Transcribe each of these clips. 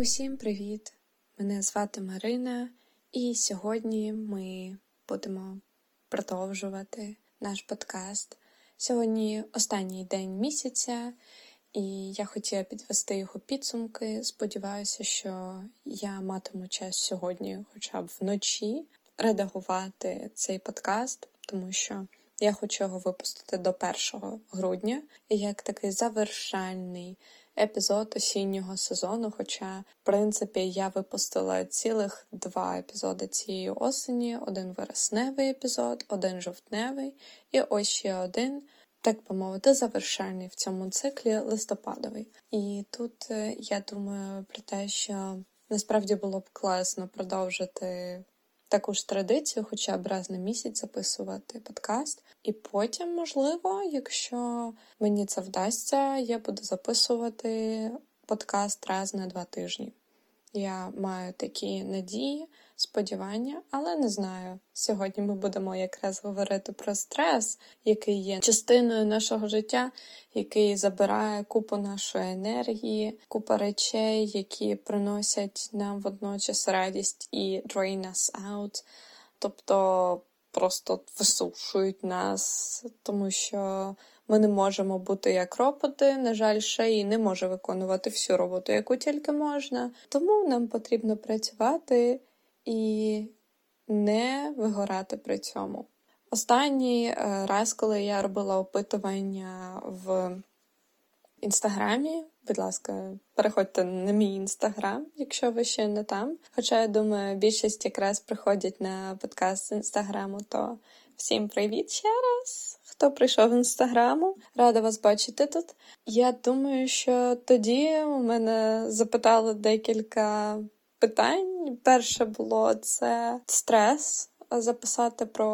Усім привіт! Мене звати Марина, і сьогодні ми будемо продовжувати наш подкаст. Сьогодні останній день місяця, і я хотіла підвести його підсумки. Сподіваюся, що я матиму час сьогодні, хоча б вночі, редагувати цей подкаст, тому що я хочу його випустити до 1 грудня як такий завершальний епізод осіннього сезону. Хоча, в принципі, я випустила цілих два епізоди цієї осені: один вересневий епізод, один жовтневий, і ось ще один. Так би мовити, завершальний в цьому циклі листопадовий. І тут е, я думаю про те, що насправді було б класно продовжити таку ж традицію, хоча б раз на місяць записувати подкаст. І потім, можливо, якщо мені це вдасться, я буду записувати подкаст раз на два тижні. Я маю такі надії, сподівання, але не знаю. Сьогодні ми будемо якраз говорити про стрес, який є частиною нашого життя, який забирає купу нашої енергії, купа речей, які приносять нам водночас радість і drain us out. Тобто просто висушують нас, тому що ми не можемо бути як роботи. На жаль, шеї не може виконувати всю роботу, яку тільки можна. Тому нам потрібно працювати і не вигорати при цьому. Останній е, раз, коли я робила опитування в інстаграмі, будь ласка, переходьте на мій інстаграм, якщо ви ще не там. Хоча я думаю, більшість якраз приходять на подкаст з інстаграму, то всім привіт ще раз! Хто прийшов в інстаграму, рада вас бачити тут. Я думаю, що тоді у мене запитали декілька питань. Перше було це стрес, записати про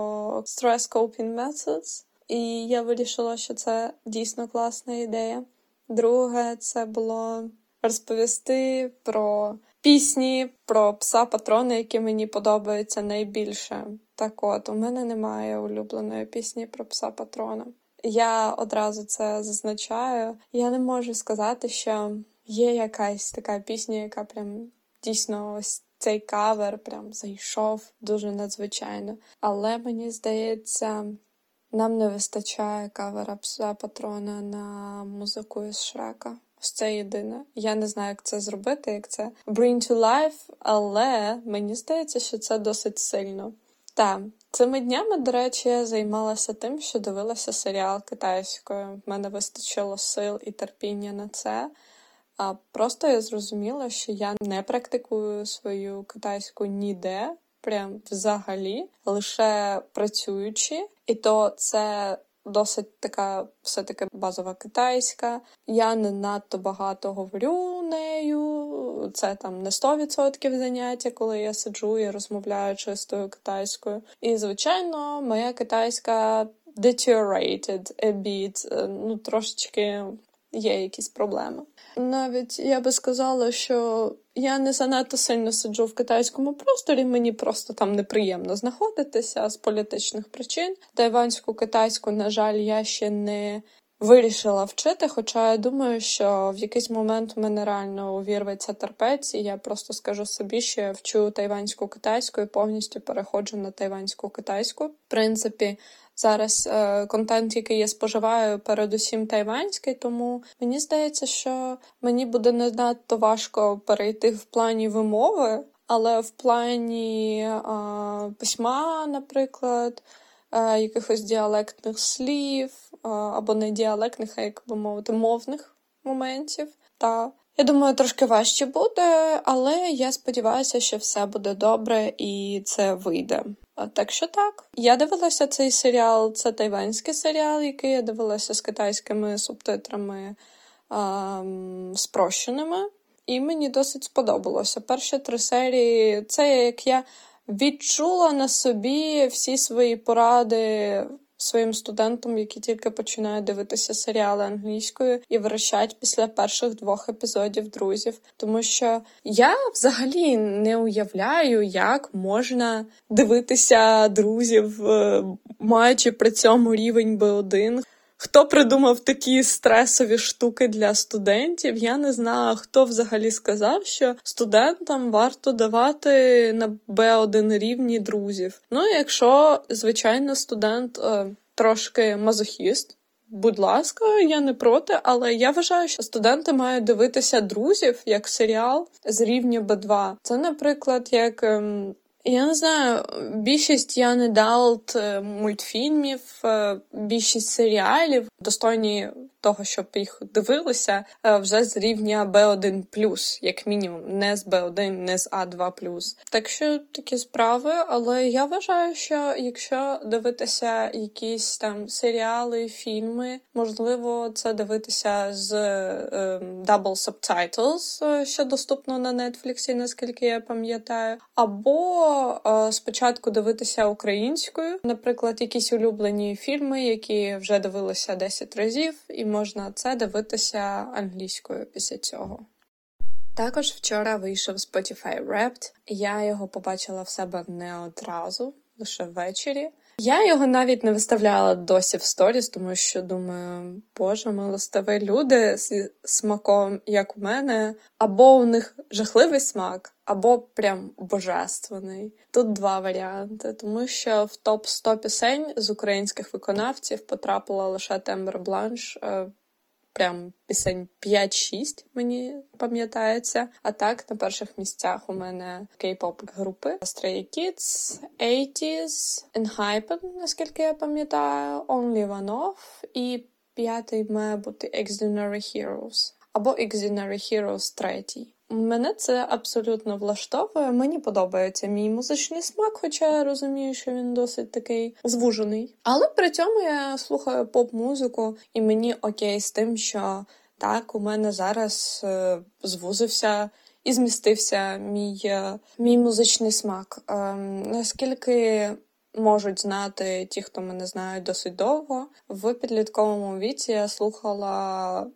stress coping methods. І я вирішила, що це дійсно класна ідея. Друге, це було розповісти про пісні, про пса патрони, які мені подобаються найбільше. Так от, у мене немає улюбленої пісні про пса патрона. Я одразу це зазначаю. Я не можу сказати, що є якась така пісня, яка прям дійсно ось цей кавер прям зайшов дуже надзвичайно. Але мені здається, нам не вистачає кавера пса патрона на музику із Шрека. Ось це єдине. Я не знаю, як це зробити, як це bring to life, але мені здається, що це досить сильно. Так, цими днями, до речі, я займалася тим, що дивилася серіал китайською. В мене вистачило сил і терпіння на це. А просто я зрозуміла, що я не практикую свою китайську ніде, прям взагалі, лише працюючи, і то це. Досить така все-таки базова китайська. Я не надто багато говорю нею. Це там не 100% заняття, коли я сиджу і розмовляю чистою китайською. І, звичайно, моя китайська deteriorated a bit, ну трошечки є якісь проблеми. Навіть я би сказала, що я не занадто сильно сиджу в китайському просторі, мені просто там неприємно знаходитися з політичних причин. Тайванську китайську, на жаль, я ще не вирішила вчити, хоча я думаю, що в якийсь момент у мене реально увірветься терпець, і я просто скажу собі, що я вчу тайванську китайську і повністю переходжу на тайванську китайську. В принципі, зараз е, контент, який я споживаю, передусім тайванський, тому мені здається, що мені буде не надто важко перейти в плані вимови, але в плані е, письма, наприклад. Е, якихось діалектних слів, е, або не діалектних, а як би мовити, мовних моментів. Та я думаю, трошки важче буде, але я сподіваюся, що все буде добре і це вийде. Так що так, я дивилася цей серіал, це тайванський серіал, який я дивилася з китайськими субтитрами ем, спрощеними, і мені досить сподобалося. Перші три серії це як я відчула на собі всі свої поради своїм студентам, які тільки починають дивитися серіали англійською і вирощать після перших двох епізодів друзів. Тому що я взагалі не уявляю, як можна дивитися друзів, е, маючи при цьому рівень B1. Хто придумав такі стресові штуки для студентів. Я не знаю, хто взагалі сказав, що студентам варто давати на Б1 рівні друзів. Ну, якщо, звичайно, студент е, трошки мазохіст. Будь ласка, я не проти, але я вважаю, що студенти мають дивитися друзів як серіал з рівня Б2. Це, наприклад, як ем, я не знаю, більшість я не далт мультфільмів, е, більшість серіалів достойні того, щоб їх дивилися, е, вже з рівня B1+, як мінімум, не з B1, не з A2+. Так що такі справи, але я вважаю, що якщо дивитися якісь там серіали, фільми, можливо, це дивитися з е, double subtitles, що доступно на Netflix, наскільки я пам'ятаю, або е, спочатку дивитися українською, наприклад, якісь улюблені фільми, які вже дивилися 10 разів, і можна це дивитися англійською після цього. Також вчора вийшов Spotify Wrapped. Я його побачила в себе не одразу, лише ввечері. Я його навіть не виставляла досі в сторіс, тому що думаю, боже, милостиві люди з смаком, як у мене, або у них жахливий смак, або прям божественний. Тут два варіанти, тому що в топ 100 пісень з українських виконавців потрапила лише Тембер Бланш. Прям пісень 5-6, мені пам'ятається. А так на перших місцях у мене кей-поп групи Stray Kids, 80s, Enhypen, наскільки я пам'ятаю, Only One Off і п'ятий має бути Extraordinary Heroes або Extraordinary Heroes третій. Мене це абсолютно влаштовує. Мені подобається мій музичний смак, хоча я розумію, що він досить такий звужений. Але при цьому я слухаю поп-музику, і мені окей з тим, що так у мене зараз е, звузився і змістився мій е, мій музичний смак. Е, наскільки можуть знати ті, хто мене знають досить довго, в підлітковому віці я слухала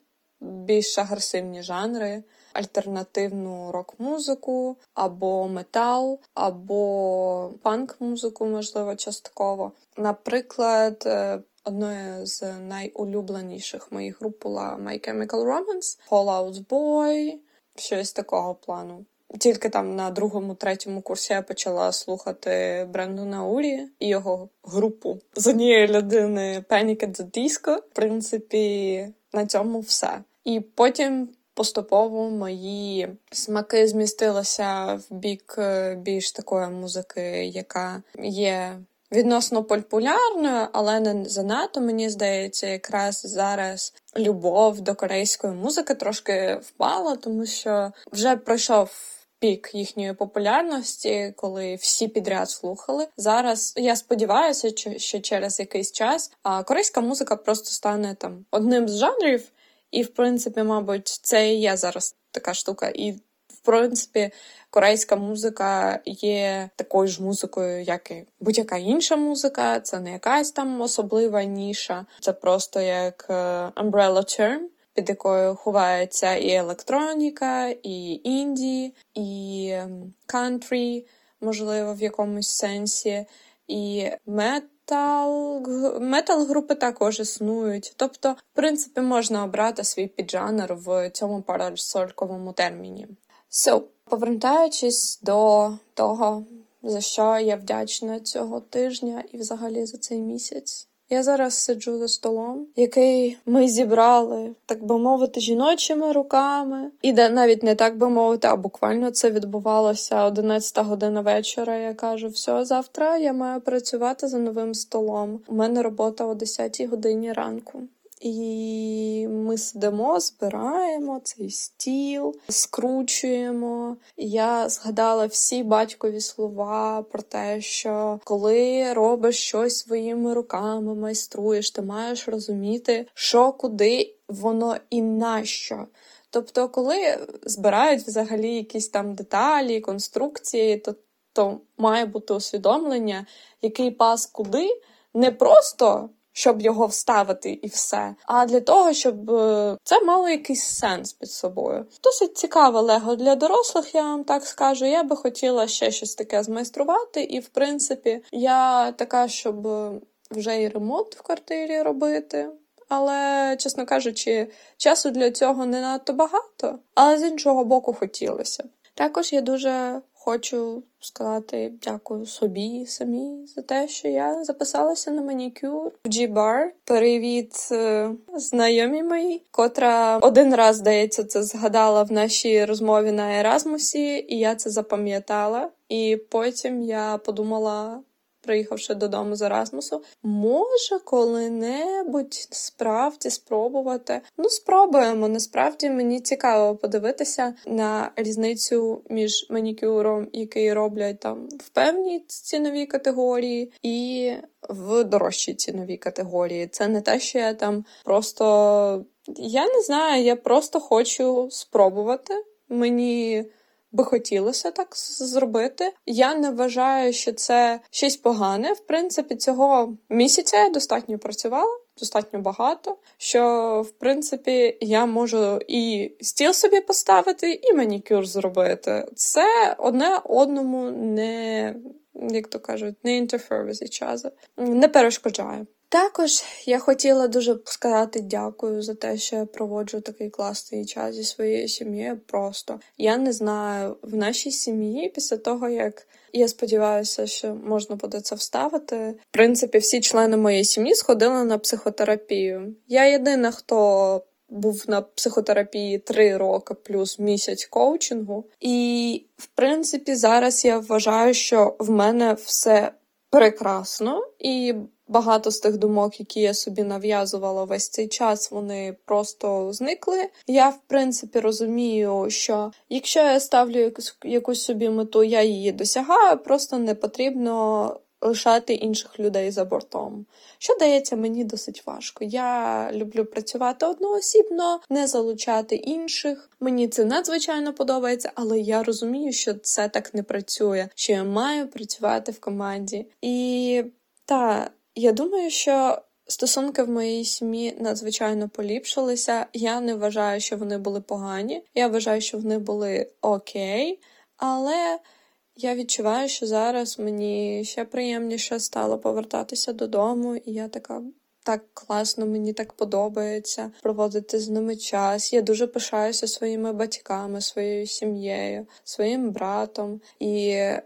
більш агресивні жанри альтернативну рок-музику, або метал, або панк-музику, можливо, частково. Наприклад, е, одною з найулюбленіших моїх груп була My Chemical Romance, Fall Out Boy, щось такого плану. Тільки там на другому, третьому курсі я почала слухати Брендона Урі і його групу з однієї людини Panic at the Disco. В принципі, на цьому все. І потім поступово мої смаки змістилися в бік е, більш такої музики, яка є. Відносно популярною, але не занадто, мені здається, якраз зараз любов до корейської музики трошки впала, тому що вже пройшов пік їхньої популярності, коли всі підряд слухали. Зараз я сподіваюся, що через якийсь час корейська музика просто стане там одним з жанрів, і, в принципі, мабуть, це і є зараз така штука. І, в принципі, корейська музика є такою ж музикою, як і будь-яка інша музика. Це не якась там особлива ніша, це просто як е, umbrella term, під якою ховається і електроніка, і інді, і кантрі, можливо, в якомусь сенсі, і мет метал метал групи також існують. Тобто, в принципі, можна обрати свій піджанр в цьому парасольковому терміні. So, повертаючись до того, за що я вдячна цього тижня і взагалі за цей місяць. Я зараз сиджу за столом, який ми зібрали, так би мовити, жіночими руками, і де навіть не так би мовити, а буквально це відбувалося 11 година вечора. Я кажу, все, завтра я маю працювати за новим столом. У мене робота о 10 годині ранку. І ми сидимо, збираємо цей стіл, скручуємо. Я згадала всі батькові слова про те, що коли робиш щось своїми руками, майструєш, ти маєш розуміти, що куди воно і нащо. Тобто, коли збирають взагалі якісь там деталі, конструкції, то, то має бути усвідомлення, який пас куди, не просто щоб його вставити і все, а для того, щоб е, це мало якийсь сенс під собою. Досить цікаве лего для дорослих, я вам так скажу. Я би хотіла ще щось таке змайструвати, і в принципі, я така, щоб вже і ремонт в квартирі робити. але, чесно кажучи, часу для цього не надто багато, але з іншого боку хотілося. Також я дуже хочу сказати дякую собі самі за те, що я записалася на манікюр в G-Bar. Привіт е, знайомі мої, котра один раз, здається, це згадала в нашій розмові на Еразмусі, і я це запам'ятала. І потім я подумала, приїхавши додому з Erasmusу, може коли-небудь справді спробувати. Ну, спробуємо. Насправді мені цікаво подивитися на різницю між манікюром, який роблять там в певній ціновій категорії, і в дорожчій ціновій категорії. Це не те, що я там просто. Я не знаю, я просто хочу спробувати. Мені би хотілося так зробити. Я не вважаю, що це щось погане. В принципі, цього місяця я достатньо працювала. Достатньо багато, що в принципі я можу і стіл собі поставити, і манікюр зробити. Це одне одному не, як то кажуть, не with each other, не перешкоджає. Також я хотіла дуже сказати дякую за те, що я проводжу такий класний час зі своєю сім'єю. Просто я не знаю в нашій сім'ї після того, як я сподіваюся, що можна буде це вставити. В принципі, всі члени моєї сім'ї сходили на психотерапію. Я єдина, хто був на психотерапії три роки плюс місяць коучингу, і в принципі зараз я вважаю, що в мене все прекрасно і. Багато з тих думок, які я собі нав'язувала весь цей час, вони просто зникли. Я, в принципі, розумію, що якщо я ставлю якусь, якусь собі мету, я її досягаю, просто не потрібно лишати інших людей за бортом. Що дається мені досить важко. Я люблю працювати одноосібно, не залучати інших. Мені це надзвичайно подобається, але я розумію, що це так не працює, що я маю працювати в команді. І та. Я думаю, що стосунки в моїй сім'ї надзвичайно поліпшилися. Я не вважаю, що вони були погані. Я вважаю, що вони були окей, але я відчуваю, що зараз мені ще приємніше стало повертатися додому, і я така так класно, мені так подобається проводити з ними час. Я дуже пишаюся своїми батьками, своєю сім'єю, своїм братом. І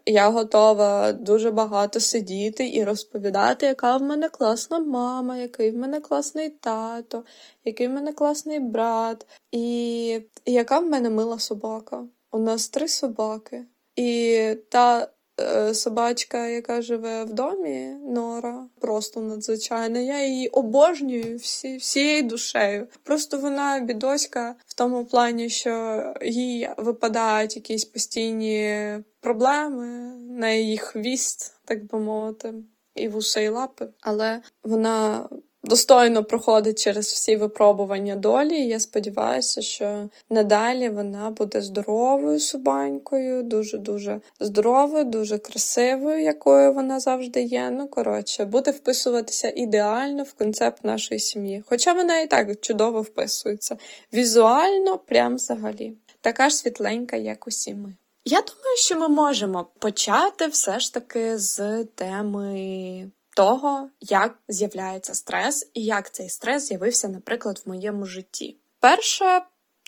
я готова дуже багато сидіти і розповідати, яка в мене класна мама, який в мене класний тато, який в мене класний брат, і яка в мене мила собака. У нас три собаки. І та Е, собачка, яка живе в домі, Нора, просто надзвичайна. Я її обожнюю всі, всією душею. Просто вона бідоська в тому плані, що їй випадають якісь постійні проблеми на її хвіст, так би мовити, і вуса, і лапи. Але вона достойно проходить через всі випробування долі. І я сподіваюся, що надалі вона буде здоровою собанькою, дуже-дуже здоровою, дуже красивою, якою вона завжди є. Ну, коротше, буде вписуватися ідеально в концепт нашої сім'ї. Хоча вона і так чудово вписується. Візуально, прям взагалі. Така ж світленька, як усі ми. Я думаю, що ми можемо почати все ж таки з теми того, як з'являється стрес і як цей стрес з'явився, наприклад, в моєму житті. Перше,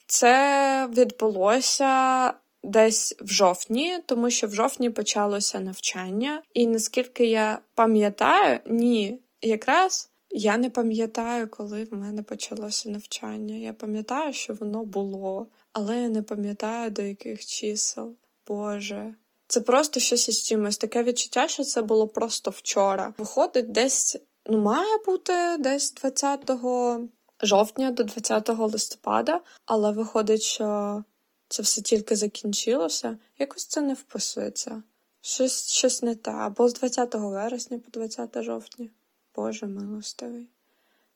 це відбулося десь в жовтні, тому що в жовтні почалося навчання, і наскільки я пам'ятаю, ні, якраз. Я не пам'ятаю, коли в мене почалося навчання. Я пам'ятаю, що воно було, але я не пам'ятаю до яких чисел. Боже, це просто щось із чимось. Таке відчуття, що це було просто вчора. Виходить, десь ну має бути десь 20 жовтня до 20 листопада, але виходить, що це все тільки закінчилося. Якось це не вписується. Щось щось не те. Або з 20 вересня по 20 жовтня. Боже милостивий.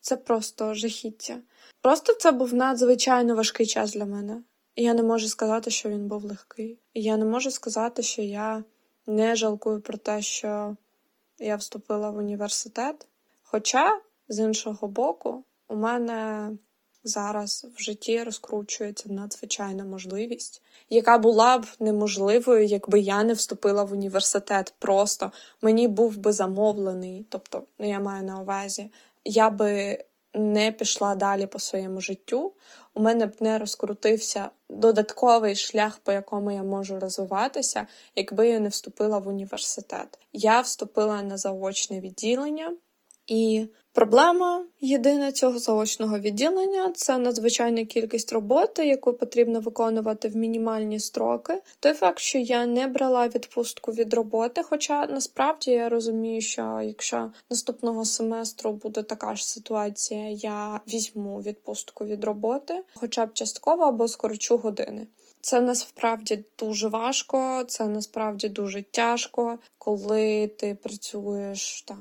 Це просто жахіття. Просто це був надзвичайно важкий час для мене. Я не можу сказати, що він був легкий. Я не можу сказати, що я не жалкую про те, що я вступила в університет. Хоча, з іншого боку, у мене зараз в житті розкручується надзвичайна можливість, яка була б неможливою, якби я не вступила в університет. Просто мені був би замовлений, тобто, ну я маю на увазі, я би не пішла далі по своєму життю, у мене б не розкрутився додатковий шлях, по якому я можу розвиватися, якби я не вступила в університет. Я вступила на заочне відділення, і Проблема єдина цього заочного відділення це надзвичайна кількість роботи, яку потрібно виконувати в мінімальні строки. Той факт, що я не брала відпустку від роботи, хоча насправді я розумію, що якщо наступного семестру буде така ж ситуація, я візьму відпустку від роботи, хоча б частково або скорочу години. Це насправді дуже важко, це насправді дуже тяжко, коли ти працюєш там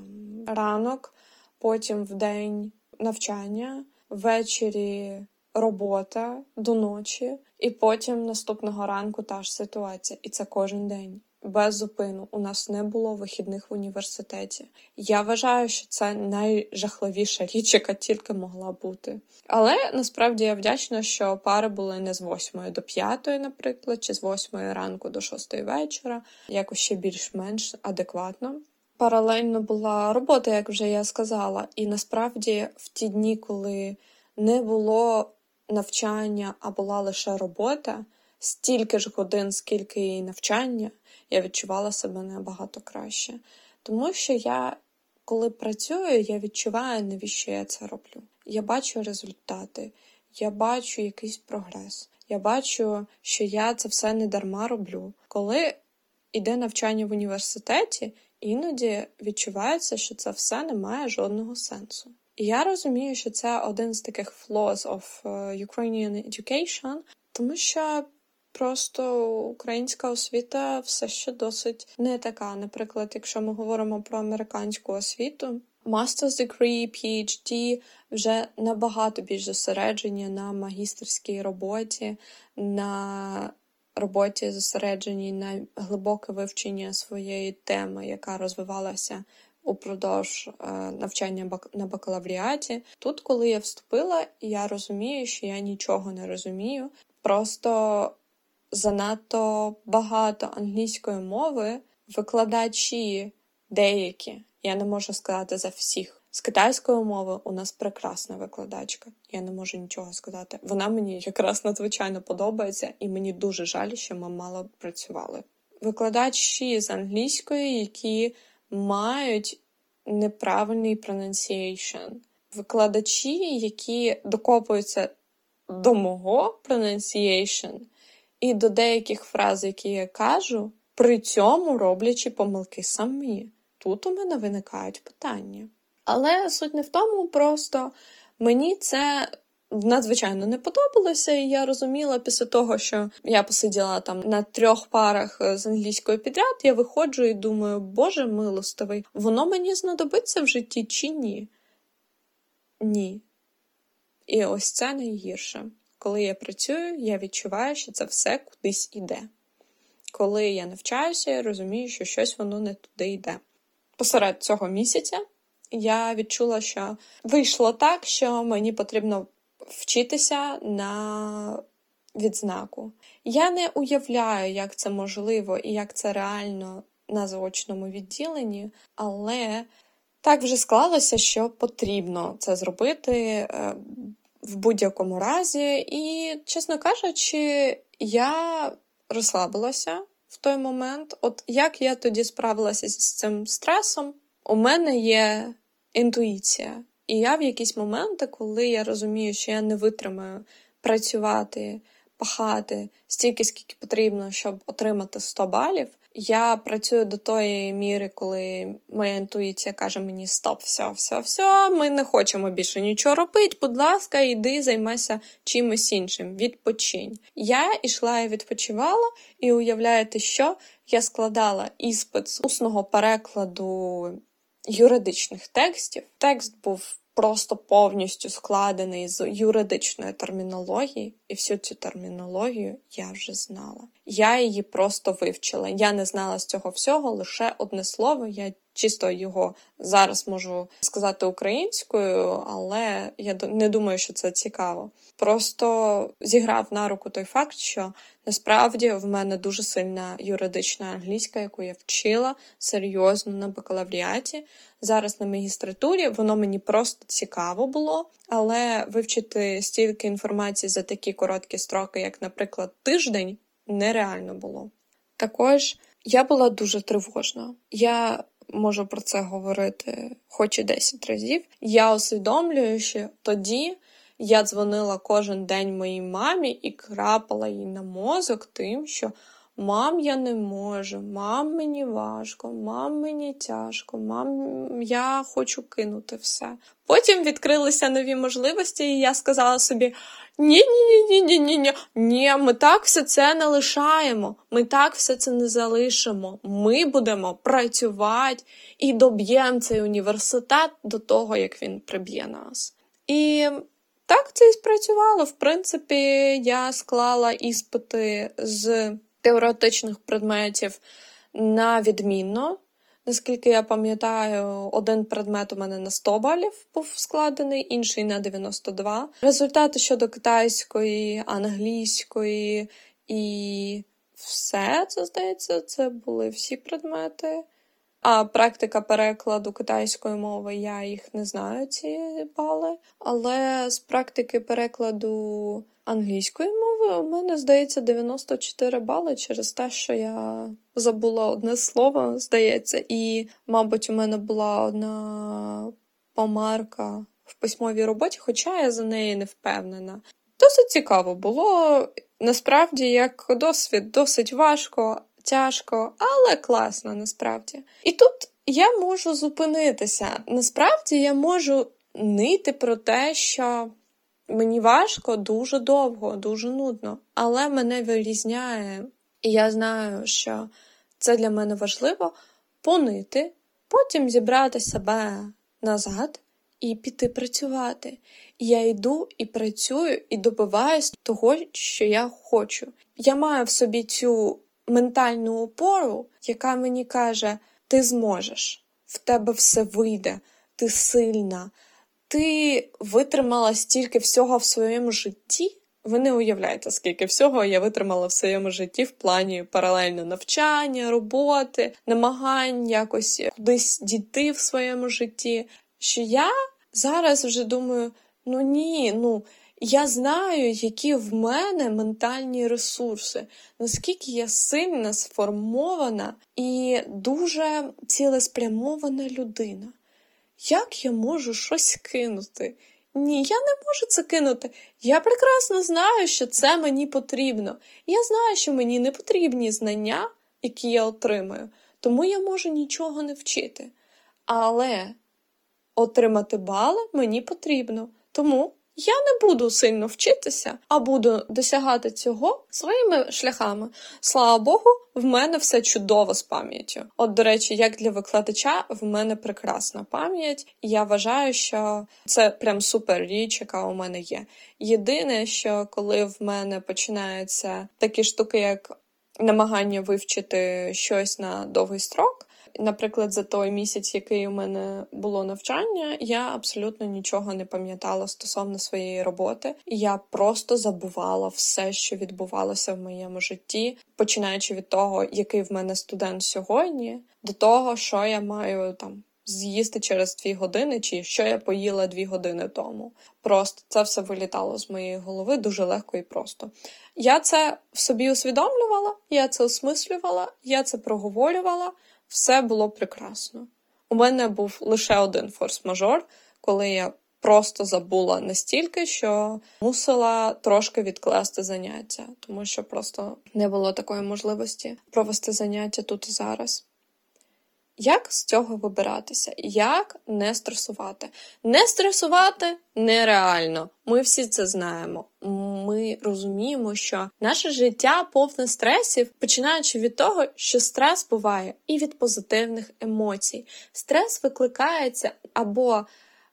ранок потім в день навчання, ввечері робота до ночі, і потім наступного ранку та ж ситуація. І це кожен день. Без зупину у нас не було вихідних в університеті. Я вважаю, що це найжахливіша річ, яка тільки могла бути. Але насправді я вдячна, що пари були не з 8 до 5, наприклад, чи з 8 ранку до 6 вечора, якось ще більш-менш адекватно. Паралельно була робота, як вже я сказала, і насправді в ті дні, коли не було навчання, а була лише робота, стільки ж годин, скільки і навчання, я відчувала себе набагато краще. Тому що я, коли працюю, я відчуваю, навіщо я це роблю. Я бачу результати, я бачу якийсь прогрес. Я бачу, що я це все не дарма роблю. Коли йде навчання в університеті. Іноді відчувається, що це все не має жодного сенсу. І я розумію, що це один з таких flaws of е, Ukrainian education, тому що просто українська освіта все ще досить не така. Наприклад, якщо ми говоримо про американську освіту, Master's degree, PhD вже набагато більш зосереджені на магістерській роботі, на роботі зосередженій на глибоке вивчення своєї теми, яка розвивалася упродовж е, навчання на бакалавріаті. Тут, коли я вступила, я розумію, що я нічого не розумію. Просто занадто багато англійської мови викладачі деякі, я не можу сказати за всіх. З китайської мови у нас прекрасна викладачка. Я не можу нічого сказати. Вона мені якраз надзвичайно подобається, і мені дуже жаль, що ми мало працювали. Викладачі з англійської, які мають неправильний pronunciation. Викладачі, які докопуються до мого pronunciation і до деяких фраз, які я кажу, при цьому роблячи помилки самі. Тут у мене виникають питання. Але суть не в тому, просто мені це надзвичайно не подобалося, і я розуміла після того, що я посиділа там на трьох парах з англійською підряд, я виходжу і думаю, Боже милостивий, воно мені знадобиться в житті чи ні? Ні. І ось це найгірше. Коли я працюю, я відчуваю, що це все кудись іде. Коли я навчаюся, я розумію, що щось воно не туди йде. Посеред цього місяця я відчула, що вийшло так, що мені потрібно вчитися на відзнаку. Я не уявляю, як це можливо і як це реально на заочному відділенні, але так вже склалося, що потрібно це зробити е, в будь-якому разі. І, чесно кажучи, я розслабилася в той момент. От як я тоді справилася з цим стресом? У мене є інтуїція. І я в якісь моменти, коли я розумію, що я не витримаю працювати, пахати стільки, скільки потрібно, щоб отримати 100 балів, я працюю до тої міри, коли моя інтуїція каже мені: Стоп, все, все, все, ми не хочемо більше нічого робити. Будь ласка, йди, займайся чимось іншим. Відпочинь. Я ішла і відпочивала, і уявляєте, що я складала іспит з усного перекладу юридичних текстів. Текст був просто повністю складений з юридичної термінології, і всю цю термінологію я вже знала. Я її просто вивчила. Я не знала з цього всього лише одне слово. Я чисто його зараз можу сказати українською, але я не думаю, що це цікаво. Просто зіграв на руку той факт, що насправді в мене дуже сильна юридична англійська, яку я вчила серйозно на бакалавріаті. Зараз на магістратурі воно мені просто цікаво було, але вивчити стільки інформації за такі короткі строки, як, наприклад, тиждень, нереально було. Також я була дуже тривожна. Я можу про це говорити хоч і 10 разів. Я усвідомлюю, що тоді я дзвонила кожен день моїй мамі і крапала їй на мозок тим, що мам, я не можу, мам, мені важко, мам, мені тяжко, мам, я хочу кинути все. Потім відкрилися нові можливості, і я сказала собі: ні-ні-ні-ні-ні-ні, ні, ми так все це не лишаємо, ми так все це не залишимо. Ми будемо працювати і доб'ємо цей університет до того, як він приб'є нас. І так це і спрацювало. В принципі, я склала іспити з теоретичних предметів на відмінно. Наскільки я пам'ятаю, один предмет у мене на 100 балів був складений, інший на 92. Результати щодо китайської, англійської і все це здається, це були всі предмети. А практика перекладу китайської мови, я їх не знаю, ці бали. Але з практики перекладу англійської мови у мене здається 94 бали через те, що я забула одне слово, здається, і, мабуть, у мене була одна помарка в письмовій роботі, хоча я за неї не впевнена. Досить цікаво було. Насправді, як досвід, досить важко, тяжко, але класно насправді. І тут я можу зупинитися. Насправді я можу нити про те, що мені важко дуже довго, дуже нудно, але мене вирізняє, і я знаю, що це для мене важливо понити, потім зібрати себе назад. І піти працювати. Я йду і працюю, і добиваюсь того, що я хочу. Я маю в собі цю ментальну опору, яка мені каже: ти зможеш, в тебе все вийде, ти сильна, ти витримала стільки всього в своєму житті. Ви не уявляєте, скільки всього я витримала в своєму житті в плані паралельно навчання, роботи, намагань якось кудись дійти в своєму житті. Що я зараз вже думаю: ну ні, ну я знаю, які в мене ментальні ресурси, наскільки я сильна, сформована і дуже цілеспрямована людина. Як я можу щось кинути? Ні, я не можу це кинути. Я прекрасно знаю, що це мені потрібно. Я знаю, що мені не потрібні знання, які я отримаю, тому я можу нічого не вчити. Але отримати бали мені потрібно. Тому я не буду сильно вчитися, а буду досягати цього своїми шляхами. Слава Богу, в мене все чудово з пам'яттю. От, до речі, як для викладача, в мене прекрасна пам'ять, я вважаю, що це прям супер річ, яка у мене є. Єдине, що коли в мене починаються такі штуки, як намагання вивчити щось на довгий строк. Наприклад, за той місяць, який у мене було навчання, я абсолютно нічого не пам'ятала стосовно своєї роботи. Я просто забувала все, що відбувалося в моєму житті, починаючи від того, який в мене студент сьогодні, до того, що я маю там. З'їсти через дві години, чи що я поїла дві години тому. Просто це все вилітало з моєї голови дуже легко і просто. Я це в собі усвідомлювала, я це осмислювала, я це проговорювала, все було прекрасно. У мене був лише один форс-мажор, коли я просто забула настільки, що мусила трошки відкласти заняття, тому що просто не було такої можливості провести заняття тут і зараз. Як з цього вибиратися? Як не стресувати? Не стресувати нереально. Ми всі це знаємо. Ми розуміємо, що наше життя повне стресів, починаючи від того, що стрес буває і від позитивних емоцій. Стрес викликається або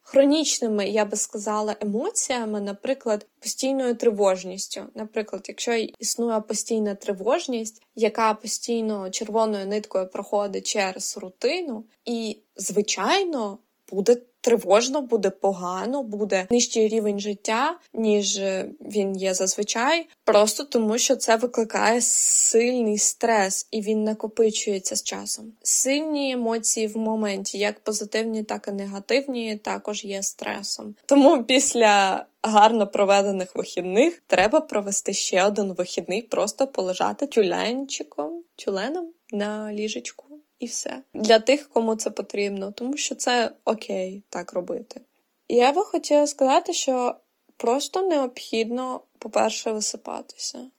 хронічними, я би сказала, емоціями, наприклад, постійною тривожністю. Наприклад, якщо існує постійна тривожність, яка постійно червоною ниткою проходить через рутину, і, звичайно, буде тривожно, буде погано, буде нижчий рівень життя, ніж він є зазвичай, просто тому що це викликає сильний стрес і він накопичується з часом. Сильні емоції в моменті, як позитивні, так і негативні, також є стресом. Тому після гарно проведених вихідних треба провести ще один вихідний, просто полежати тюленчиком, тюленом на ліжечку і все. Для тих, кому це потрібно, тому що це окей так робити. Я би хотіла сказати, що просто необхідно, по-перше, висипатися.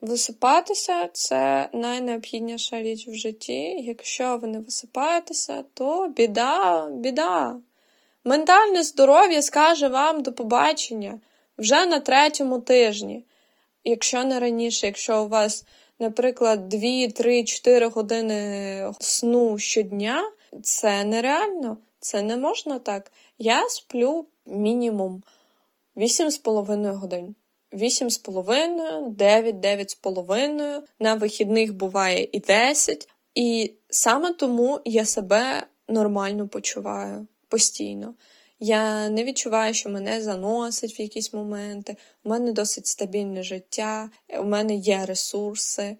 Висипатися це найнеобхідніша річ в житті. Якщо ви не висипаєтеся, то біда, біда. Ментальне здоров'я скаже вам до побачення вже на третьому тижні. Якщо не раніше, якщо у вас наприклад, 2, 3, 4 години сну щодня, це нереально, це не можна так. Я сплю мінімум 8,5 годин. 8,5, 9, 9,5, на вихідних буває і 10. І саме тому я себе нормально почуваю постійно. Я не відчуваю, що мене заносить в якісь моменти. У мене досить стабільне життя, у мене є ресурси.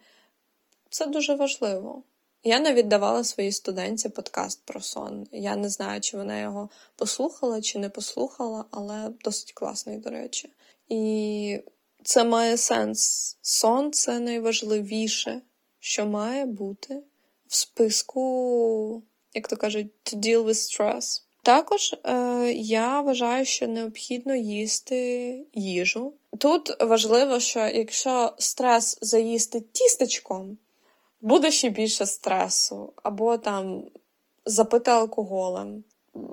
Це дуже важливо. Я навіть давала своїй студентці подкаст про сон. Я не знаю, чи вона його послухала, чи не послухала, але досить класний, до речі. І це має сенс. Сон це найважливіше, що має бути в списку, як то кажуть, to deal with stress. Також е, я вважаю, що необхідно їсти їжу. Тут важливо, що якщо стрес заїсти тістечком, буде ще більше стресу, або там запити алкоголем.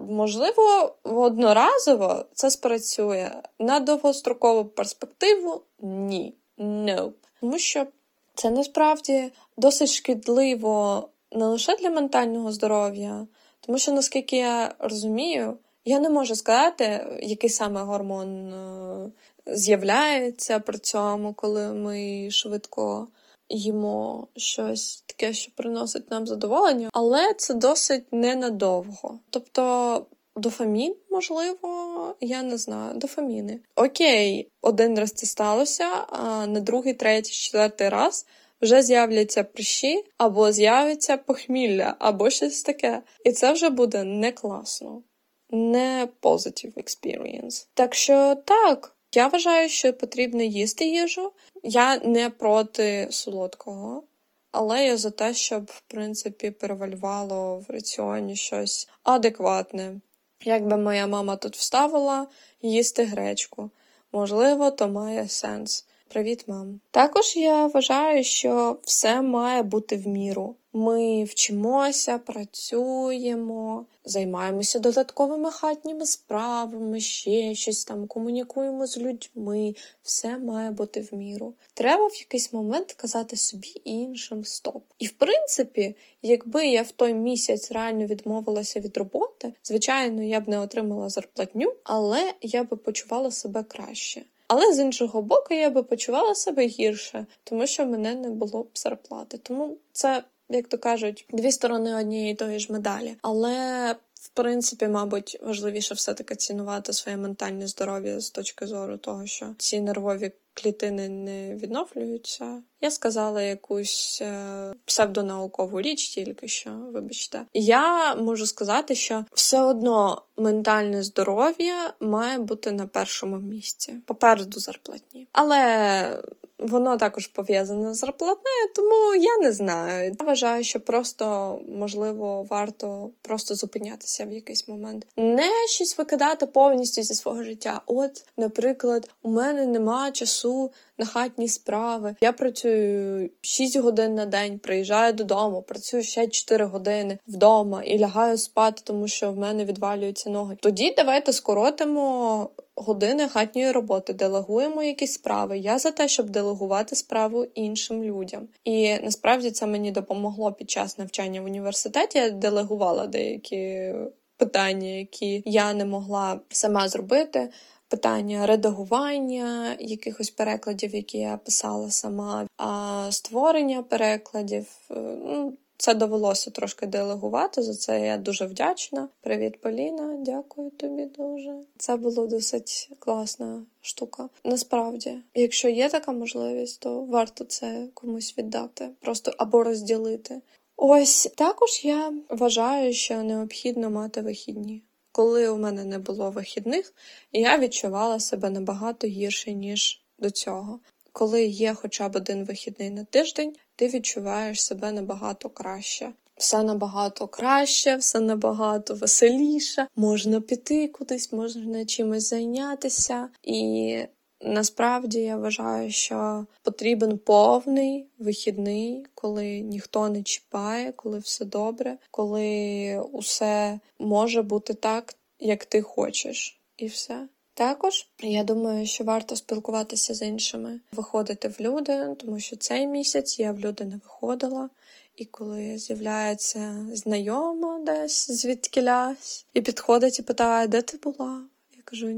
Можливо, одноразово це спрацює на довгострокову перспективу ні. No. Тому що це насправді досить шкідливо не лише для ментального здоров'я. Тому що, наскільки я розумію, я не можу сказати, який саме гормон е, з'являється при цьому, коли ми швидко їмо щось таке, що приносить нам задоволення, але це досить ненадовго. Тобто. Дофамін, можливо, я не знаю, дофаміни. Окей, один раз це сталося, а на другий, третій, четвертий раз вже з'являться прищі, або з'явиться похмілля, або щось таке. І це вже буде не класно, не positive experience. Так що так, я вважаю, що потрібно їсти їжу. Я не проти солодкого. Але я за те, щоб, в принципі, перевалювало в раціоні щось адекватне. Якби моя мама тут вставила їсти гречку. Можливо, то має сенс. Привіт, мам. Також я вважаю, що все має бути в міру. Ми вчимося, працюємо, займаємося додатковими хатніми справами, ще щось там, комунікуємо з людьми. Все має бути в міру. Треба в якийсь момент казати собі іншим стоп. І в принципі, якби я в той місяць реально відмовилася від роботи, звичайно, я б не отримала зарплатню, але я би почувала себе краще. Але з іншого боку, я би почувала себе гірше, тому що мене не було б зарплати. Тому це, як то кажуть, дві сторони однієї тої ж медалі. Але принципі, мабуть, важливіше все-таки цінувати своє ментальне здоров'я з точки зору того, що ці нервові клітини не відновлюються. Я сказала якусь е, псевдонаукову річ, тільки що, вибачте. Я можу сказати, що все одно ментальне здоров'я має бути на першому місці, попереду зарплатні. Але Воно також пов'язане з зарплатнею, тому я не знаю. Я вважаю, що просто можливо варто просто зупинятися в якийсь момент, не щось викидати повністю зі свого життя. От, наприклад, у мене немає часу на хатні справи. Я працюю 6 годин на день, приїжджаю додому, працюю ще 4 години вдома і лягаю спати, тому що в мене відвалюються ноги. Тоді давайте скоротимо години хатньої роботи, делегуємо якісь справи. Я за те, щоб делегувати справу іншим людям. І насправді це мені допомогло під час навчання в університеті. Я делегувала деякі питання, які я не могла сама зробити. Питання редагування якихось перекладів, які я писала сама, а створення перекладів. Е, ну, це довелося трошки делегувати. За це я дуже вдячна. Привіт, Поліна, дякую тобі дуже. Це було досить класна штука. Насправді, якщо є така можливість, то варто це комусь віддати, просто або розділити. Ось також я вважаю, що необхідно мати вихідні. Коли у мене не було вихідних, я відчувала себе набагато гірше, ніж до цього. Коли є хоча б один вихідний на тиждень, ти відчуваєш себе набагато краще. Все набагато краще, все набагато веселіше. Можна піти кудись, можна чимось зайнятися. І насправді я вважаю, що потрібен повний вихідний, коли ніхто не чіпає, коли все добре, коли усе може бути так, як ти хочеш, і все. Також я думаю, що варто спілкуватися з іншими, виходити в люди, тому що цей місяць я в люди не виходила. І коли з'являється знайома десь звідкілясь, і підходить і питає, де ти була? Кажу: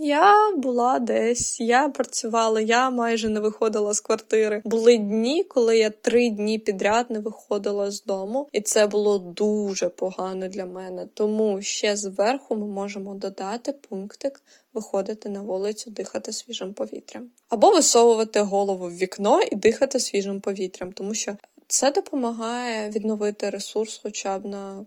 я була десь, я працювала, я майже не виходила з квартири. Були дні, коли я три дні підряд не виходила з дому, і це було дуже погано для мене. Тому ще зверху ми можемо додати пунктик. Виходити на вулицю, дихати свіжим повітрям, або висовувати голову в вікно і дихати свіжим повітрям, тому що це допомагає відновити ресурс, хоча б на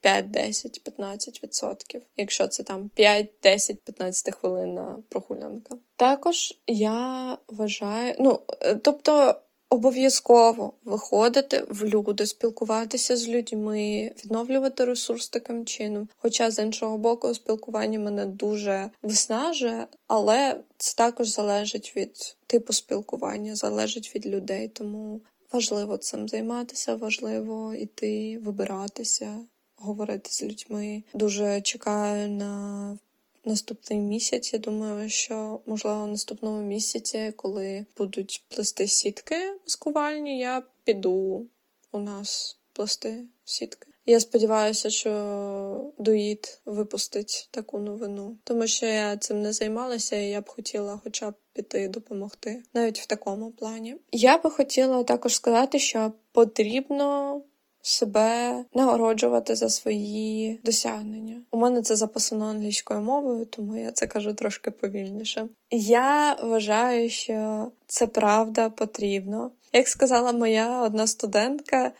5, 10, 15%, якщо це там 5, 10, 15 хвилинна прогулянка. Також я вважаю, ну е, тобто. Обов'язково виходити в люди, спілкуватися з людьми, відновлювати ресурс таким чином. Хоча з іншого боку, спілкування мене дуже виснажує, але це також залежить від типу спілкування, залежить від людей. Тому важливо цим займатися, важливо йти, вибиратися, говорити з людьми. Дуже чекаю на наступний місяць. Я думаю, що можливо наступному місяці, коли будуть плести сітки маскувальні, я піду у нас плести сітки. Я сподіваюся, що Дуїд випустить таку новину, тому що я цим не займалася, і я б хотіла, хоча б піти допомогти, навіть в такому плані. Я би хотіла також сказати, що потрібно себе нагороджувати за свої досягнення. У мене це записано англійською мовою, тому я це кажу трошки повільніше. Я вважаю, що це правда потрібно. Як сказала моя одна студентка.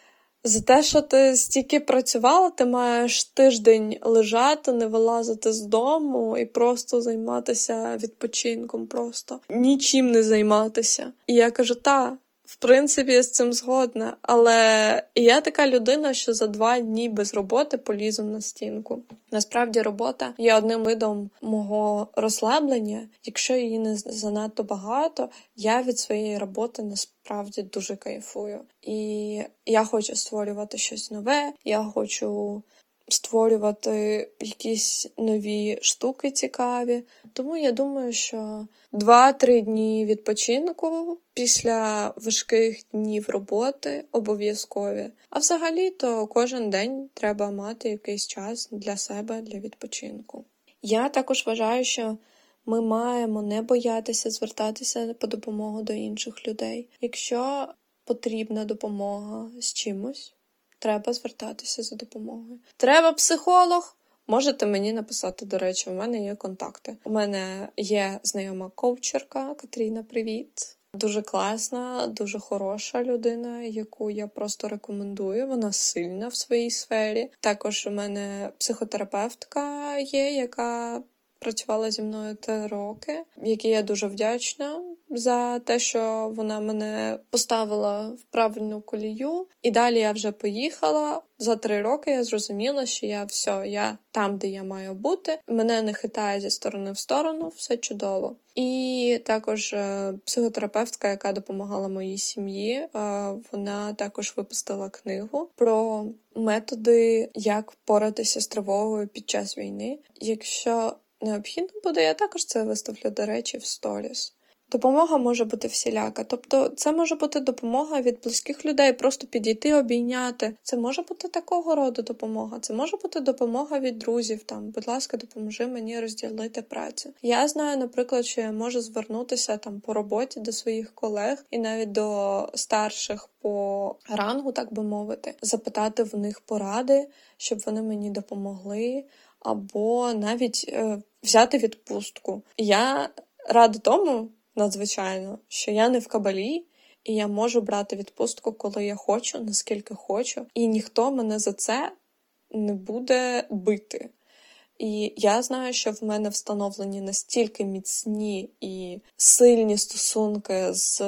За те, що ти стільки працювала, ти маєш тиждень лежати, не вилазити з дому і просто займатися відпочинком, просто нічим не займатися. І я кажу, та, в принципі, я з цим згодна, але я така людина, що за два дні без роботи полізу на стінку. Насправді, робота є одним видом мого розслаблення. Якщо її не занадто багато, я від своєї роботи насправді дуже кайфую. І я хочу створювати щось нове, я хочу створювати якісь нові штуки цікаві. Тому я думаю, що два-три дні відпочинку після важких днів роботи обов'язкові. А взагалі то кожен день треба мати якийсь час для себе, для відпочинку. Я також вважаю, що ми маємо не боятися звертатися по допомогу до інших людей. Якщо потрібна допомога з чимось, треба звертатися за допомогою. Треба психолог. Можете мені написати, до речі, у мене є контакти. У мене є знайома коучерка Катріна. Привіт. Дуже класна, дуже хороша людина, яку я просто рекомендую. Вона сильна в своїй сфері. Також у мене психотерапевтка є, яка працювала зі мною три роки, якій я дуже вдячна за те, що вона мене поставила в правильну колію. І далі я вже поїхала. За три роки я зрозуміла, що я все, я там, де я маю бути. Мене не хитає зі сторони в сторону, все чудово. І також е, психотерапевтка, яка допомагала моїй сім'ї, е, вона також випустила книгу про методи, як поратися з тривогою під час війни. Якщо необхідно буде, я також це виставлю, до речі, в сторіс. Допомога може бути всіляка. Тобто, це може бути допомога від близьких людей, просто підійти, обійняти. Це може бути такого роду допомога. Це може бути допомога від друзів. Там, будь ласка, допоможи мені розділити працю. Я знаю, наприклад, що я можу звернутися там по роботі до своїх колег і навіть до старших по рангу, так би мовити, запитати в них поради, щоб вони мені допомогли, або навіть е, взяти відпустку. Я рада тому надзвичайно, що я не в кабалі, і я можу брати відпустку, коли я хочу, наскільки хочу, і ніхто мене за це не буде бити. І я знаю, що в мене встановлені настільки міцні і сильні стосунки з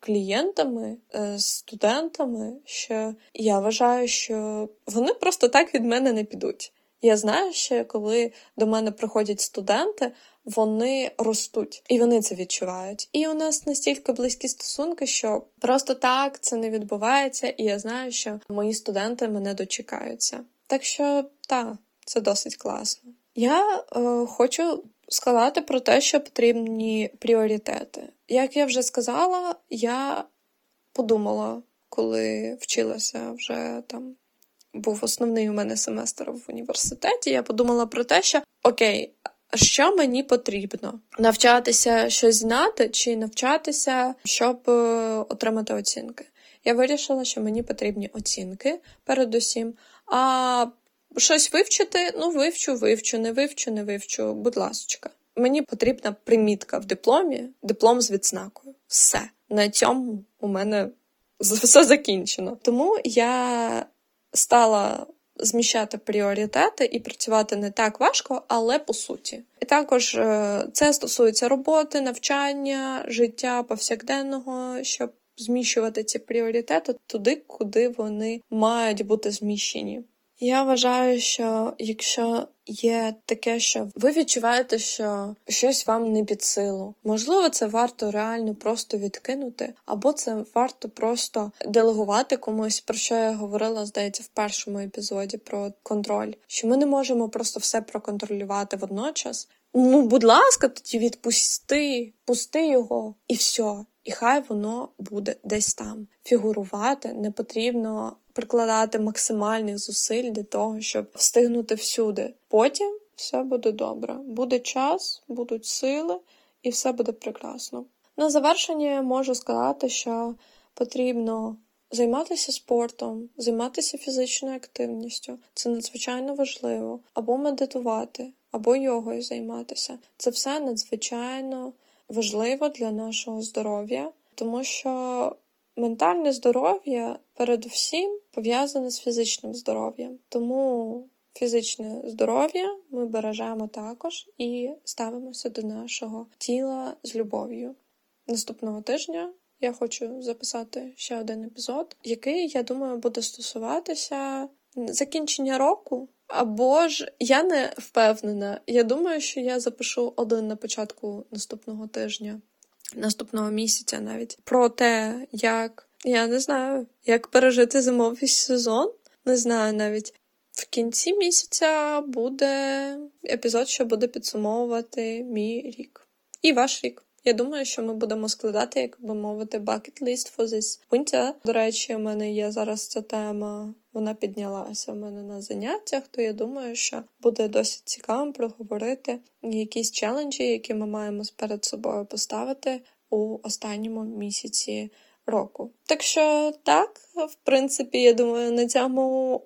клієнтами, е, студентами, що я вважаю, що вони просто так від мене не підуть. Я знаю, що коли до мене приходять студенти, вони ростуть і вони це відчувають. І у нас настільки близькі стосунки, що просто так це не відбувається, і я знаю, що мої студенти мене дочекаються. Так що так, це досить класно. Я е, хочу сказати про те, що потрібні пріоритети. Як я вже сказала, я подумала, коли вчилася вже там. Був основний у мене семестр в університеті. Я подумала про те, що окей, що мені потрібно? Навчатися щось знати чи навчатися, щоб е, отримати оцінки. Я вирішила, що мені потрібні оцінки передусім. А щось вивчити, ну вивчу, вивчу, не вивчу, не вивчу, будь ласка. Мені потрібна примітка в дипломі, диплом з відзнакою. Все. На цьому у мене все закінчено. Тому я стала зміщати пріоритети і працювати не так важко, але по суті. І також е, це стосується роботи, навчання, життя повсякденного, щоб зміщувати ці пріоритети туди, куди вони мають бути зміщені. Я вважаю, що якщо є таке, що ви відчуваєте, що щось вам не під силу, можливо, це варто реально просто відкинути, або це варто просто делегувати комусь, про що я говорила, здається, в першому епізоді про контроль, що ми не можемо просто все проконтролювати водночас. Ну, будь ласка, тоді відпусти, пусти його і все. І хай воно буде десь там. Фігурувати не потрібно прикладати максимальних зусиль для того, щоб встигнути всюди. Потім все буде добре. Буде час, будуть сили, і все буде прекрасно. На завершення можу сказати, що потрібно займатися спортом, займатися фізичною активністю. Це надзвичайно важливо, або медитувати, або йогою займатися. Це все надзвичайно важливо для нашого здоров'я, тому що ментальне здоров'я передусім пов'язане з фізичним здоров'ям. Тому фізичне здоров'я ми бережемо також і ставимося до нашого тіла з любов'ю. Наступного тижня я хочу записати ще один епізод, який, я думаю, буде стосуватися закінчення року. Або ж я не впевнена. Я думаю, що я запишу один на початку наступного тижня, наступного місяця навіть про те, як я не знаю, як пережити зимовий сезон. Не знаю навіть. В кінці місяця буде епізод, що буде підсумовувати мій рік. І ваш рік. Я думаю, що ми будемо складати, як би мовити, bucket list for this winter. До речі, у мене є зараз ця тема, вона піднялася в мене на заняттях, то я думаю, що буде досить цікаво проговорити якісь челенджі, які ми маємо перед собою поставити у останньому місяці року. Так що так, в принципі, я думаю, на цьому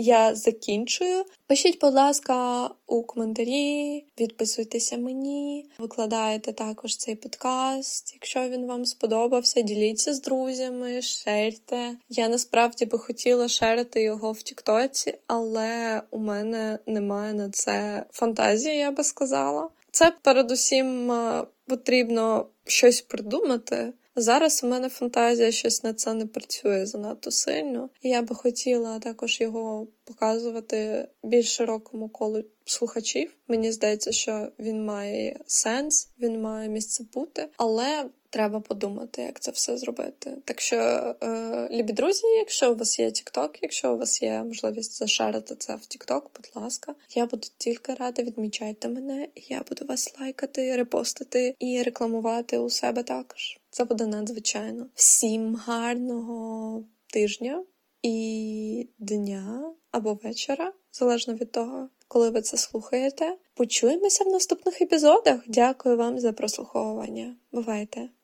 я закінчую. Пишіть, будь ласка, у коментарі, відписуйтеся мені, викладайте також цей подкаст. Якщо він вам сподобався, діліться з друзями, шерте. Я насправді би хотіла шерити його в Тіктоці, але у мене немає на це фантазії, я би сказала. Це передусім е, потрібно щось придумати Зараз у мене фантазія щось на це не працює занадто сильно, і я би хотіла також його показувати більш широкому колу слухачів. Мені здається, що він має сенс, він має місце бути, але треба подумати, як це все зробити. Так що, е, любі друзі, якщо у вас є TikTok, якщо у вас є можливість зашарити це в TikTok, будь ласка, я буду тільки рада, відмічайте мене, я буду вас лайкати, репостити і рекламувати у себе також. Це буде надзвичайно. Всім гарного тижня і дня або вечора, залежно від того, коли ви це слухаєте. Почуємося в наступних епізодах. Дякую вам за прослуховування. Бувайте!